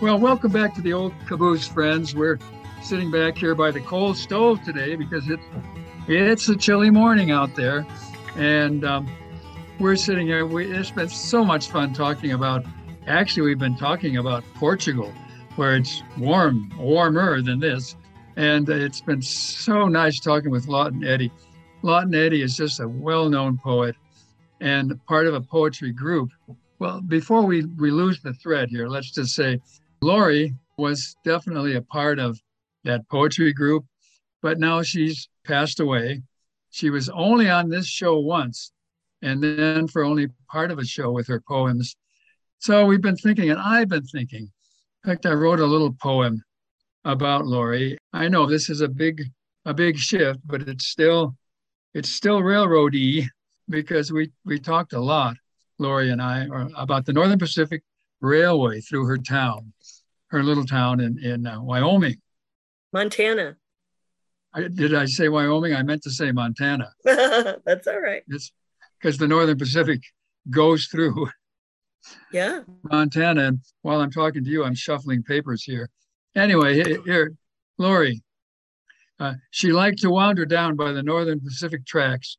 Well, welcome back to the old caboose, friends. We're sitting back here by the coal stove today because it's it's a chilly morning out there, and um, we're sitting here. We, it's been so much fun talking about. Actually, we've been talking about Portugal, where it's warm, warmer than this, and it's been so nice talking with Lawton Eddy. Lawton Eddy is just a well-known poet and part of a poetry group. Well, before we, we lose the thread here, let's just say Lori was definitely a part of that poetry group, but now she's passed away. She was only on this show once, and then for only part of a show with her poems. So we've been thinking, and I've been thinking. In fact, I wrote a little poem about Lori. I know this is a big, a big shift, but it's still, it's still railroady because we we talked a lot, Lori and I, about the Northern Pacific Railway through her town her little town in in uh, Wyoming. Montana. I, did I say Wyoming? I meant to say Montana. That's all right. It's because the Northern Pacific goes through. Yeah. Montana. And while I'm talking to you, I'm shuffling papers here. Anyway, here, Lori. Uh, she liked to wander down by the Northern Pacific tracks.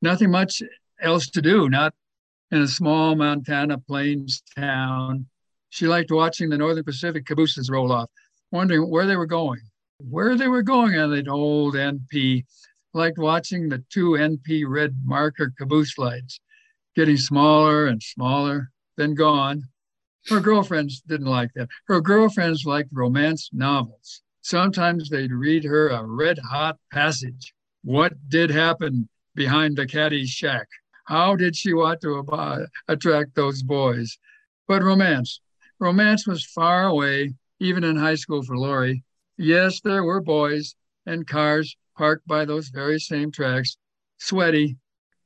Nothing much else to do, not in a small Montana plains town. She liked watching the Northern Pacific cabooses roll off, wondering where they were going. Where they were going on that old NP, liked watching the two NP red marker caboose lights getting smaller and smaller, then gone. Her girlfriends didn't like that. Her girlfriends liked romance novels. Sometimes they'd read her a red hot passage. What did happen behind the caddy's shack? How did she want to attract those boys? But romance, Romance was far away, even in high school for Lori. Yes, there were boys and cars parked by those very same tracks, sweaty.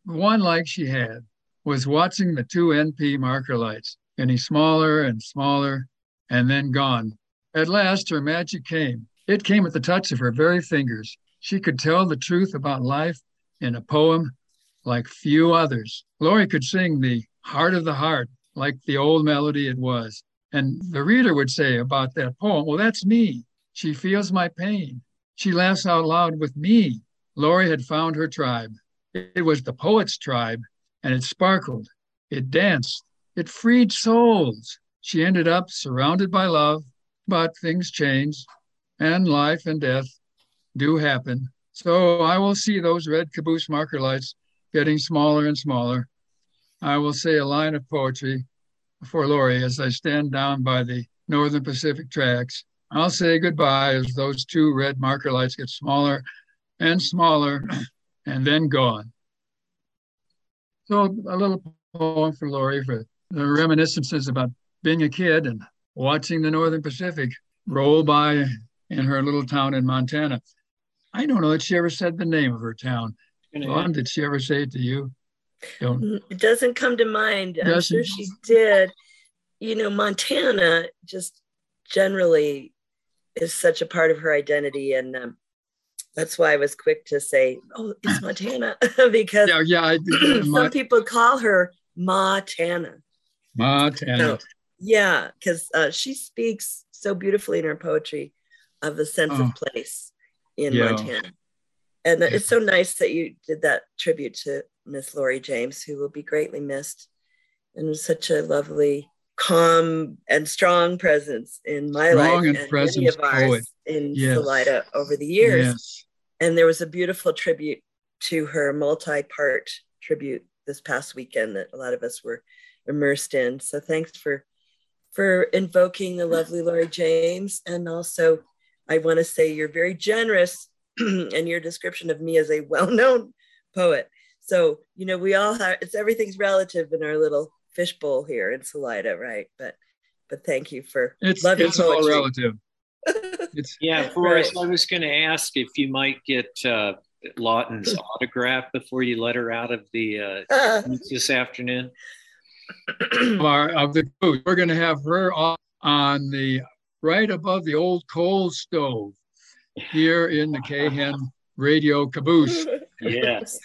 One like she had was watching the two NP marker lights getting smaller and smaller and then gone. At last, her magic came. It came at the touch of her very fingers. She could tell the truth about life in a poem like few others. Lori could sing the heart of the heart like the old melody it was. And the reader would say about that poem, well, that's me. She feels my pain. She laughs out loud with me. Lori had found her tribe. It was the poet's tribe, and it sparkled, it danced, it freed souls. She ended up surrounded by love, but things change, and life and death do happen. So I will see those red caboose marker lights getting smaller and smaller. I will say a line of poetry for Lori as I stand down by the Northern Pacific tracks. I'll say goodbye as those two red marker lights get smaller and smaller and then gone. So a little poem for Lori for the reminiscences about being a kid and watching the Northern Pacific roll by in her little town in Montana. I don't know that she ever said the name of her town. Vaughn, did she ever say it to you? Don't. It doesn't come to mind. I'm sure she did. You know, Montana just generally is such a part of her identity, and um, that's why I was quick to say, "Oh, it's Montana," because yeah, yeah. I, some people call her Montana. Montana. So, yeah, because uh, she speaks so beautifully in her poetry of the sense oh. of place in yeah. Montana. And yeah. it's so nice that you did that tribute to Miss Laurie James, who will be greatly missed and was such a lovely, calm, and strong presence in my strong life and, and many of ours poet. in yes. Salida over the years. Yes. And there was a beautiful tribute to her multi-part tribute this past weekend that a lot of us were immersed in. So thanks for for invoking the lovely Laurie James. And also I want to say you're very generous in your description of me as a well-known poet. So, you know, we all have it's everything's relative in our little fishbowl here in Salida, right? But but thank you for it's it's all relative. it's, yeah, Forrest, right. I was going to ask if you might get uh, Lawton's autograph before you let her out of the uh, this afternoon. Our, of the booth, we're going to have her on, on the right above the old coal stove here in the KHEN radio caboose. Yes.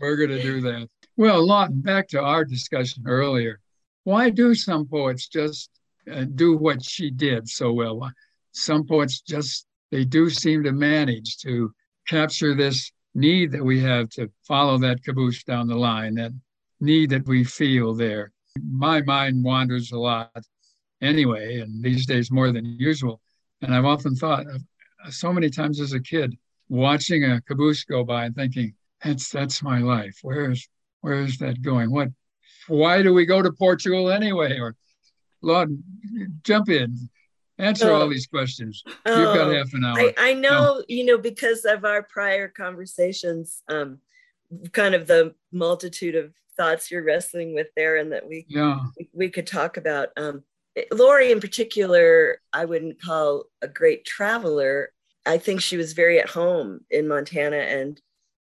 We're going to do that. Well, Lawton, back to our discussion earlier. Why do some poets just uh, do what she did so well? Some poets just, they do seem to manage to capture this need that we have to follow that caboose down the line, that need that we feel there. My mind wanders a lot anyway, and these days more than usual. And I've often thought so many times as a kid, watching a caboose go by and thinking, that's that's my life. Where's where's that going? What why do we go to Portugal anyway? Or Lord, jump in. Answer oh, all these questions. Oh, You've got oh, half an hour. I, I know, oh. you know, because of our prior conversations, um, kind of the multitude of thoughts you're wrestling with there and that we yeah. we, we could talk about. Um, Laurie, in particular, I wouldn't call a great traveler. I think she was very at home in Montana and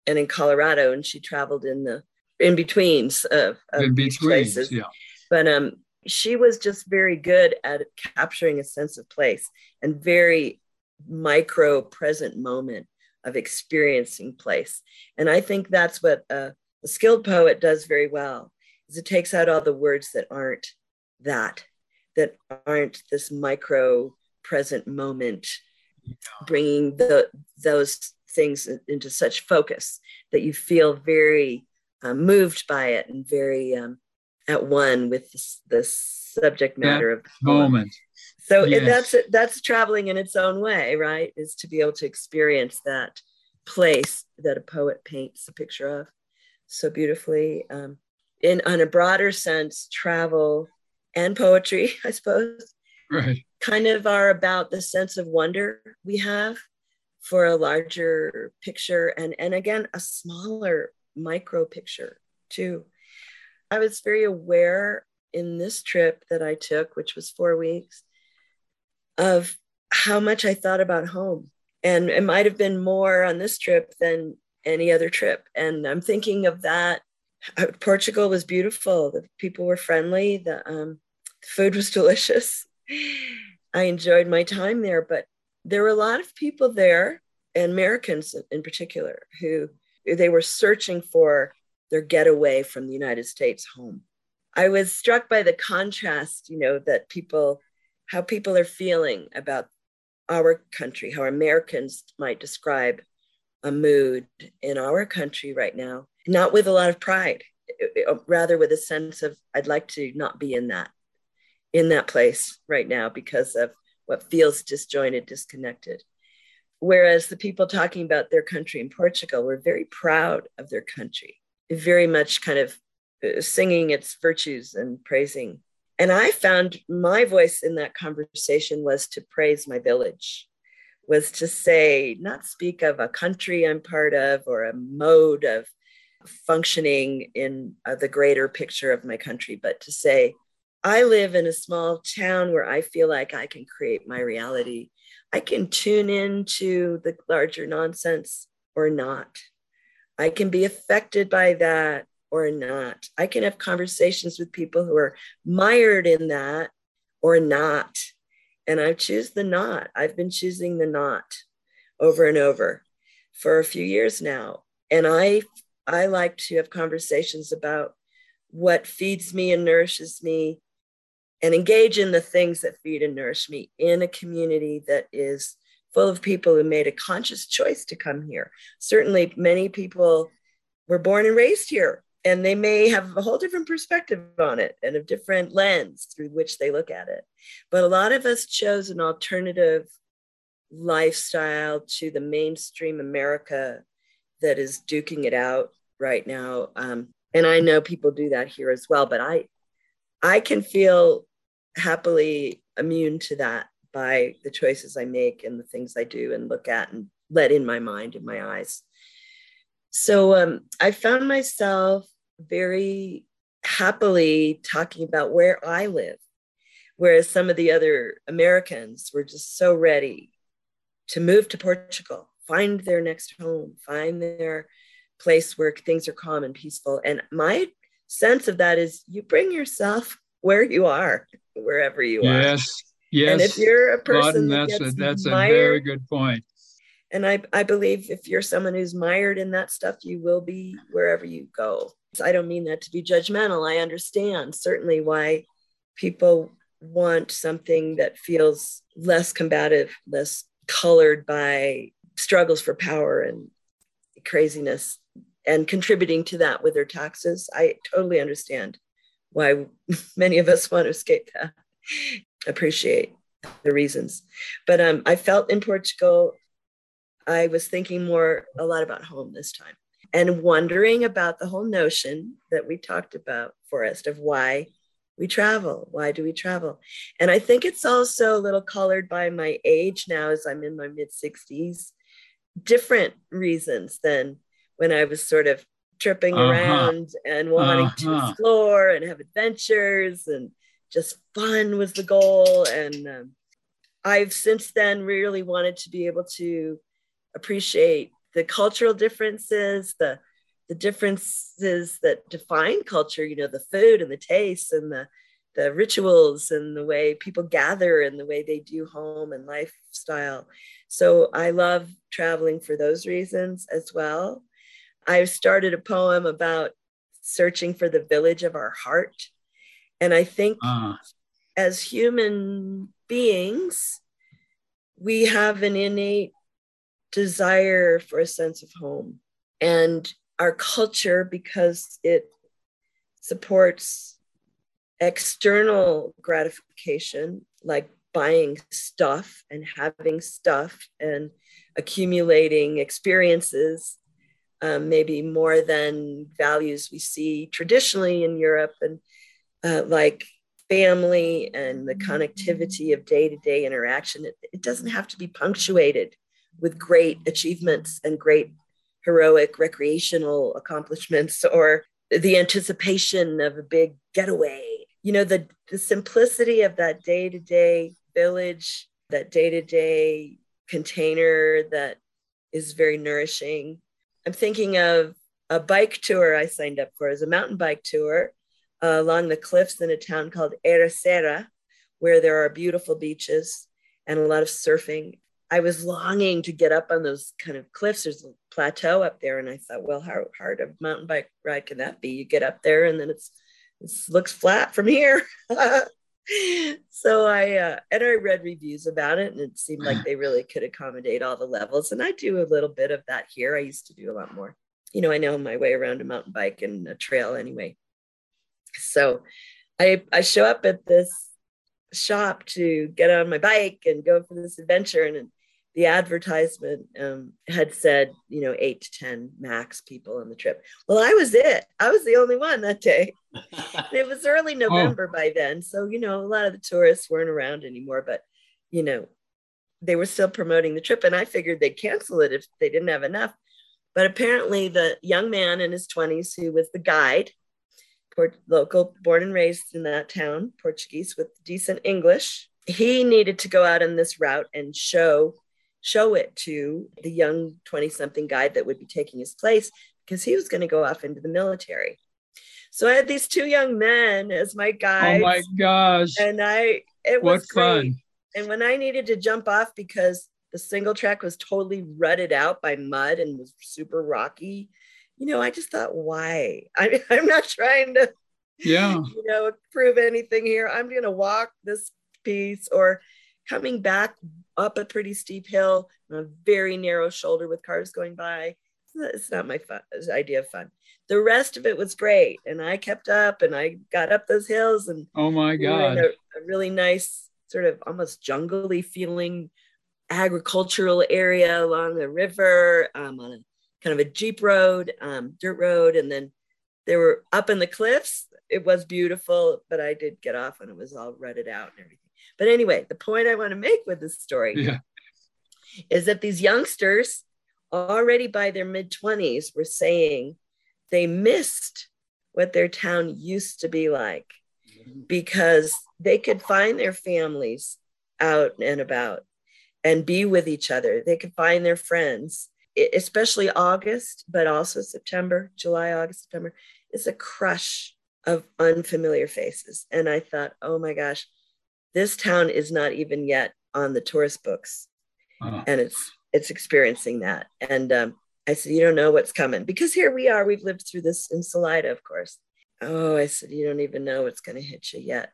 and in Colorado, and she traveled in the in betweens of, of in betweens, places. Yeah. But um, she was just very good at capturing a sense of place and very micro present moment of experiencing place. And I think that's what a, a skilled poet does very well. Is it takes out all the words that aren't that that aren't this micro present moment, bringing the those things into such focus that you feel very uh, moved by it and very um, at one with this, this subject matter that of the moment. So yes. it, that's that's traveling in its own way, right? Is to be able to experience that place that a poet paints a picture of so beautifully. Um, in on a broader sense, travel and poetry, I suppose, right. kind of are about the sense of wonder we have for a larger picture and, and again, a smaller micro picture too. I was very aware in this trip that I took, which was four weeks, of how much I thought about home. And it might have been more on this trip than any other trip. And I'm thinking of that uh, Portugal was beautiful. The people were friendly. The, um, the food was delicious. I enjoyed my time there, but there were a lot of people there, and Americans in particular, who they were searching for their getaway from the United States home. I was struck by the contrast, you know, that people, how people are feeling about our country, how Americans might describe a mood in our country right now, not with a lot of pride, uh, rather with a sense of, I'd like to not be in that, in that place right now because of what feels disjointed, disconnected. Whereas the people talking about their country in Portugal were very proud of their country, very much kind of uh, singing its virtues and praising. And I found my voice in that conversation was to praise my village was to say, not speak of a country I'm part of or a mode of functioning in uh, the greater picture of my country, but to say, I live in a small town where I feel like I can create my reality. I can tune into the larger nonsense or not. I can be affected by that or not. I can have conversations with people who are mired in that or not and I choose the not. I've been choosing the not over and over for a few years now. And I I like to have conversations about what feeds me and nourishes me and engage in the things that feed and nourish me in a community that is full of people who made a conscious choice to come here. Certainly, many people were born and raised here, and they may have a whole different perspective on it and a different lens through which they look at it. But a lot of us chose an alternative lifestyle to the mainstream America that is duking it out right now. Um, and I know people do that here as well, but I, I can feel happily immune to that by the choices I make and the things I do and look at and let in my mind and my eyes. So um, I found myself very happily talking about where I live, whereas some of the other Americans were just so ready to move to Portugal, find their next home, find their place where things are calm and peaceful. And my sense of that is you bring yourself where you are, wherever you yes. are. Yes. Yes. And if you're a person that that's, a, that's mired, a very good point. And I, I believe if you're someone who's mired in that stuff, you will be wherever you go. So I don't mean that to be judgmental. I understand certainly why people want something that feels less combative, less colored by struggles for power and craziness and contributing to that with their taxes. I totally understand why many of us want to escape that appreciate the reasons. But um, I felt in Portugal, I was thinking more a lot about home this time and wondering about the whole notion that we talked about, Forrest, of why we travel. Why do we travel? And I think it's also a little colored by my age now, as I'm in my mid 60s, different reasons than when I was sort of tripping uh-huh. around and wanting uh-huh. to explore and have adventures and just fun was the goal. And um, I've since then really wanted to be able to appreciate the cultural differences, the the differences that define culture, you know, the food and the tastes and the the rituals and the way people gather and the way they do home and lifestyle. So I love traveling for those reasons as well. I've started a poem about searching for the village of our heart and I think uh. as human beings, we have an innate desire for a sense of home. And our culture, because it supports external gratification, like buying stuff and having stuff and accumulating experiences, um, maybe more than values we see traditionally in Europe and uh, like family and the connectivity of day to day interaction. It, it doesn't have to be punctuated with great achievements and great heroic recreational accomplishments or the anticipation of a big getaway. You know, the, the simplicity of that day to day village, that day to day container that is very nourishing. I'm thinking of a bike tour I signed up for as a mountain bike tour uh, along the cliffs in a town called Ericeira, where there are beautiful beaches and a lot of surfing. I was longing to get up on those kind of cliffs. There's a plateau up there, and I thought, well, how hard a mountain bike ride can that be? You get up there, and then it's it looks flat from here. so I uh, and I read reviews about it, and it seemed like they really could accommodate all the levels. And I do a little bit of that here. I used to do a lot more. You know, I know my way around a mountain bike and a trail anyway. So I, I show up at this shop to get on my bike and go for this adventure. And the advertisement um, had said, you know, eight to 10 max people on the trip. Well, I was it. I was the only one that day. it was early oh. November oh. by then. So, you know, a lot of the tourists weren't around anymore, but, you know, they were still promoting the trip. And I figured they'd cancel it if they didn't have enough. But apparently, the young man in his 20s who was the guide Port- local, born and raised in that town, Portuguese with decent English. He needed to go out on this route and show show it to the young 20 something guy that would be taking his place because he was going to go off into the military. So I had these two young men as my guides. Oh my gosh. And I it was what great. fun. And when I needed to jump off because the single track was totally rutted out by mud and was super rocky, you know, I just thought, why? I, I'm not trying to yeah, you know, prove anything here. I'm going to walk this piece or coming back up a pretty steep hill on a very narrow shoulder with cars going by. It's not my fun, idea of fun. The rest of it was great, and I kept up, and I got up those hills, and oh my god, a, a really nice sort of almost jungly feeling agricultural area along the river um, on a kind of a jeep road, um, dirt road, and then they were up in the cliffs. It was beautiful, but I did get off when it was all rutted out and everything. But anyway, the point I want to make with this story yeah. is that these youngsters, already by their mid 20s, were saying they missed what their town used to be like because they could find their families out and about and be with each other. They could find their friends, especially August, but also September, July, August, September. It's a crush of unfamiliar faces. And I thought, oh my gosh, this town is not even yet on the tourist books. Uh-huh. And it's it's experiencing that. And um, I said, you don't know what's coming because here we are. We've lived through this in Salida, of course. Oh, I said, you don't even know what's going to hit you yet.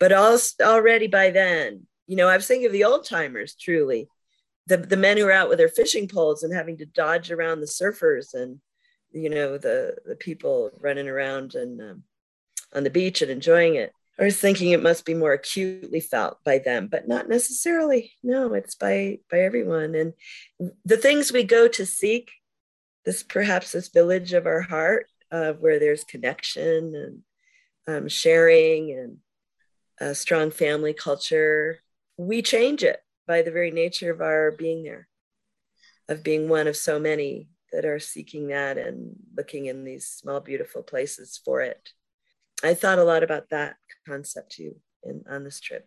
But also, already by then, you know, I was thinking of the old timers, truly, the, the men who are out with their fishing poles and having to dodge around the surfers and, you know, the, the people running around and um, on the beach and enjoying it. I was thinking it must be more acutely felt by them, but not necessarily. No, it's by by everyone. And the things we go to seek, this perhaps this village of our heart, uh, where there's connection and um, sharing and a strong family culture, we change it by the very nature of our being there, of being one of so many that are seeking that and looking in these small, beautiful places for it. I thought a lot about that concept too in, on this trip.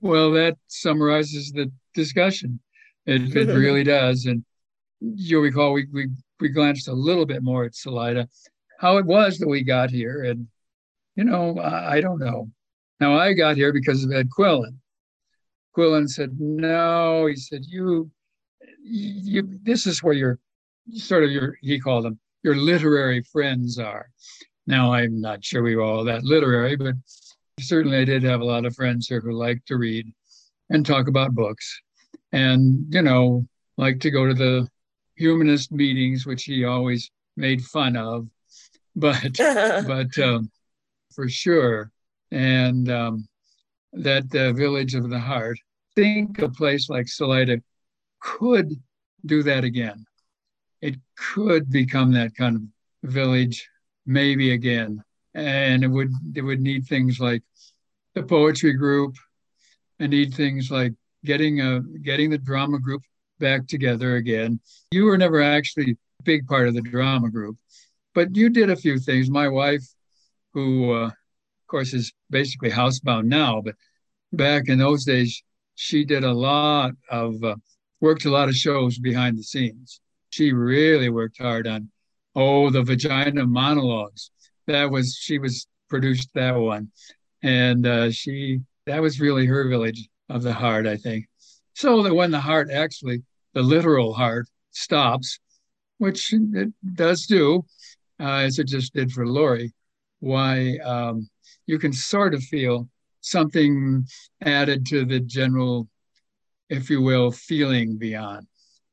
Well, that summarizes the discussion. It, it really does. And you'll recall we, we, we glanced a little bit more at Salida, how it was that we got here. And, you know, I, I don't know. Now, I got here because of Ed Quillen. Quillen said, "No," he said, "You, you, this is where your sort of your he called them your literary friends are." Now, I'm not sure we were all that literary, but certainly I did have a lot of friends here who liked to read and talk about books, and you know, like to go to the humanist meetings, which he always made fun of, but but um, for sure and um, that uh, village of the heart. Think a place like Salida could do that again. It could become that kind of village, maybe again, and it would it would need things like the poetry group, and need things like getting a getting the drama group back together again. You were never actually a big part of the drama group, but you did a few things. My wife, who uh, of course, is basically housebound now. But back in those days, she did a lot of uh, worked a lot of shows behind the scenes. She really worked hard on oh the vagina monologues. That was she was produced that one, and uh, she that was really her village of the heart, I think. So that when the heart actually the literal heart stops, which it does do, uh, as it just did for Lori, why um, you can sort of feel something added to the general, if you will, feeling beyond.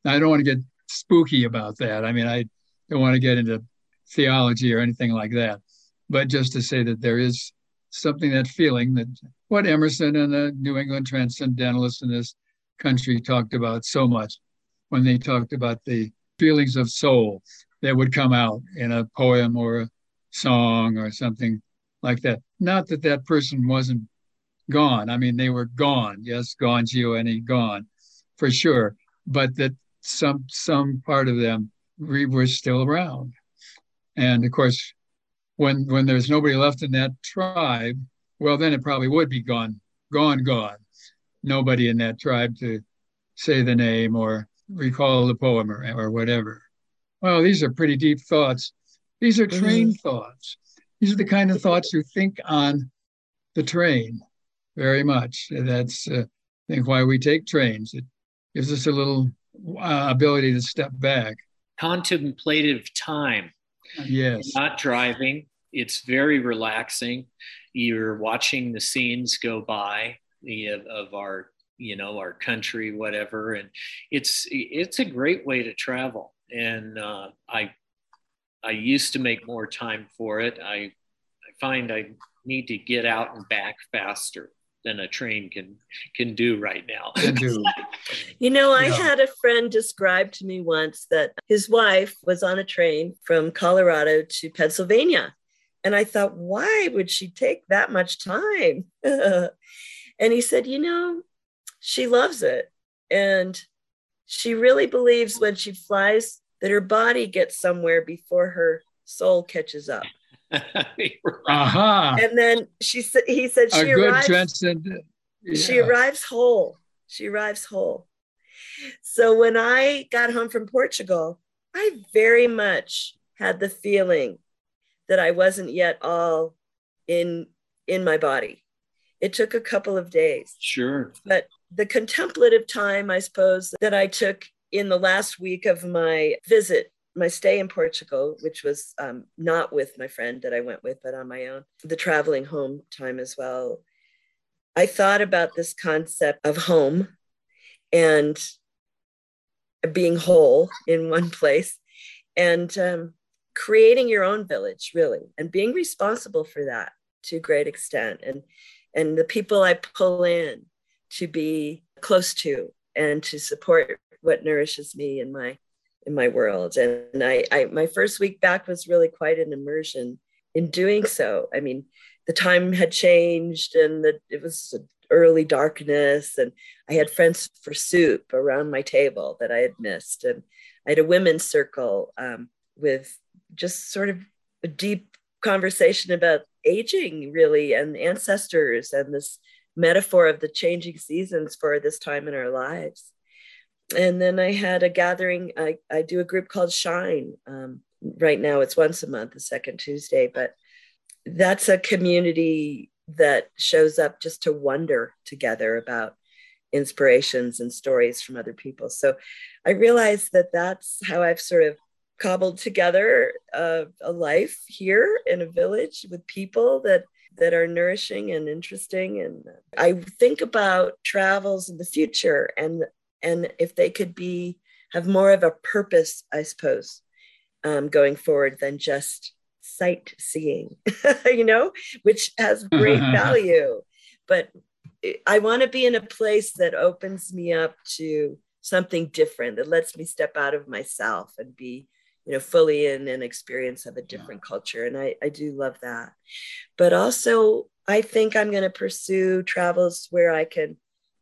I don't want to get spooky about that. I mean, I don't want to get into theology or anything like that, but just to say that there is something that feeling that what Emerson and the New England transcendentalists in this country talked about so much when they talked about the feelings of soul that would come out in a poem or a song or something like that. Not that that person wasn't gone. I mean, they were gone. Yes, gone, G-O-N-E, gone, for sure. But that some some part of them were still around. And of course, when when there's nobody left in that tribe, well, then it probably would be gone, gone, gone. Nobody in that tribe to say the name or recall the poem or, or whatever. Well, these are pretty deep thoughts. These are train mm-hmm. thoughts. These are the kind of thoughts you think on the train very much. That's, uh, I think, why we take trains. It gives us a little uh, ability to step back. Contemplative time. Yes. Not driving, it's very relaxing. You're watching the scenes go by of, of our you know our country whatever and it's it's a great way to travel and uh, i i used to make more time for it i i find i need to get out and back faster than a train can can do right now. do. you know, I yeah. had a friend describe to me once that his wife was on a train from Colorado to Pennsylvania. And I thought, why would she take that much time? and he said, you know, she loves it. And she really believes when she flies that her body gets somewhere before her soul catches up. uh-huh. And then she said, he said, she arrives, transcendent. Yeah. She arrives whole. She arrives whole. So when I got home from Portugal, I very much had the feeling that I wasn't yet all in in my body. It took a couple of days. Sure. But the contemplative time, I suppose, that I took in the last week of my visit, my stay in Portugal, which was um, not with my friend that I went with, but on my own, the traveling home time as well. I thought about this concept of home and being whole in one place and um, creating your own village, really, and being responsible for that to a great extent. And and the people I pull in to be close to and to support what nourishes me and my in my world. And I, I my first week back was really quite an immersion in doing so. I mean the time had changed and the, it was early darkness and i had friends for soup around my table that i had missed. And i had a women's circle um, with just sort of a deep conversation about aging really and ancestors and this metaphor of the changing seasons for this time in our lives. And then I had a gathering. I, I do a group called Shine. Um, right now, it's once a month, the second Tuesday, but that's a community that shows up just to wonder together about inspirations and stories from other people. So I realized that that's how I've sort of cobbled together a, a life here in a village with people that that are nourishing and interesting and i think about travels in the future and and if they could be have more of a purpose i suppose um, going forward than just sightseeing you know which has great value but i want to be in a place that opens me up to something different that lets me step out of myself and be you know fully in an experience of a different yeah. culture and I, I do love that but also i think i'm going to pursue travels where i can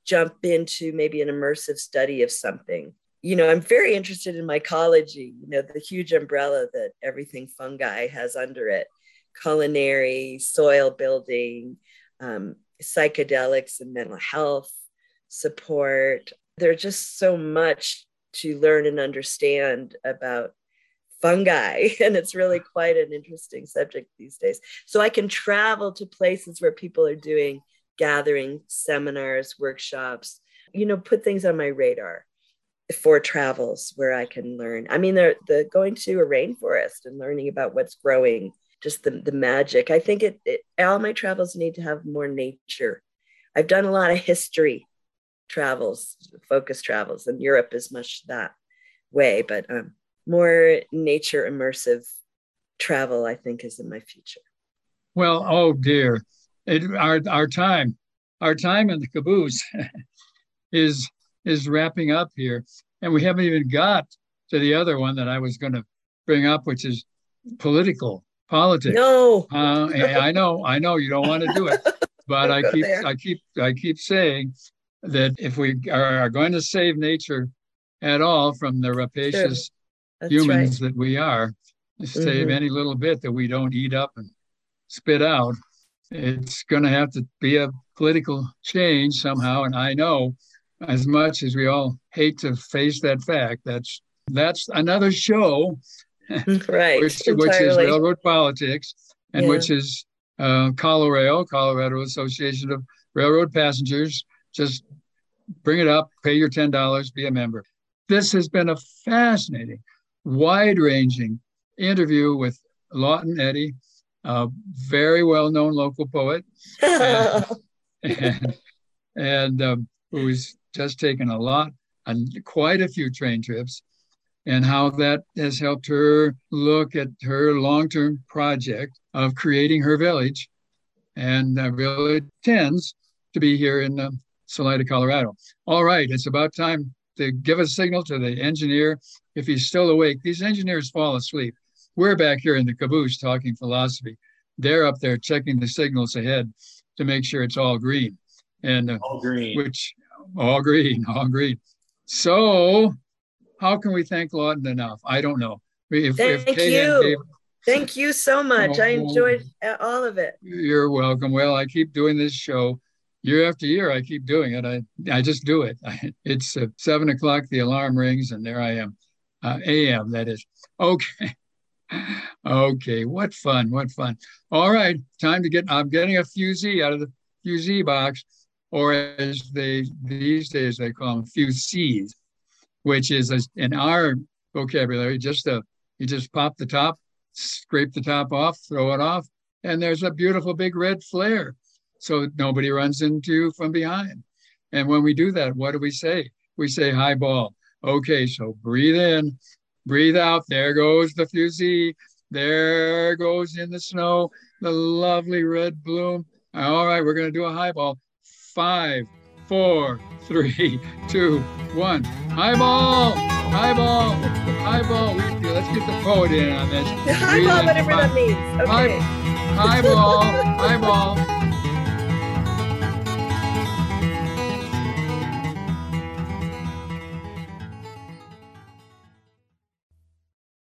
jump into maybe an immersive study of something. You know i'm very interested in mycology you know the huge umbrella that everything fungi has under it culinary soil building um, psychedelics and mental health support. There's just so much to learn and understand about fungi and it's really quite an interesting subject these days. So i can travel to places where people are doing gathering seminars workshops you know put things on my radar for travels where i can learn. I mean the, the going to a rainforest and learning about what's growing just the, the magic. I think it, it all my travels need to have more nature. I've done a lot of history travels focus travels and europe is much that way but um, more nature immersive travel, I think, is in my future. Well, oh dear, it, our our time, our time in the caboose is is wrapping up here, and we haven't even got to the other one that I was going to bring up, which is political politics. No, uh, I know, I know, you don't want to do it, but I keep, there. I keep, I keep saying that if we are going to save nature at all from the rapacious that's humans right. that we are, save mm-hmm. any little bit that we don't eat up and spit out. It's going to have to be a political change somehow. And I know, as much as we all hate to face that fact, that's that's another show, right? which, which, is railroad politics, and yeah. which is uh, Colorail, Colorado Association of Railroad Passengers. Just bring it up, pay your ten dollars, be a member. This has been a fascinating wide ranging interview with Lawton Eddy. A very well known local poet, and, and, and um, who's just taken a lot, and quite a few train trips, and how that has helped her look at her long term project of creating her village. And the village tends to be here in um, Salida, Colorado. All right, it's about time to give a signal to the engineer if he's still awake. These engineers fall asleep. We're back here in the caboose talking philosophy. They're up there checking the signals ahead to make sure it's all green. And uh, all green. Which all green, all green. So how can we thank Lawton enough? I don't know. If, thank if you. Gave, thank you so much. Oh, I enjoyed all of it. You're welcome. Well, I keep doing this show year after year. I keep doing it. I, I just do it. it's uh, seven o'clock. The alarm rings, and there I am. Uh, AM, that is. Okay. Okay. What fun. What fun. All right. Time to get, I'm getting a fusee out of the fusee box, or as they these days they call them fusees, which is a, in our vocabulary just a, you just pop the top, scrape the top off, throw it off, and there's a beautiful big red flare so nobody runs into you from behind. And when we do that, what do we say? We say high ball. Okay, so breathe in, breathe out. There goes the fusee. There goes in the snow the lovely red bloom. All right, we're going to do a high ball. Five, four, three, two, one. High ball, high ball, high ball. Let's get the poet in on this. High ball, whatever that means. Okay. High, high ball, high ball.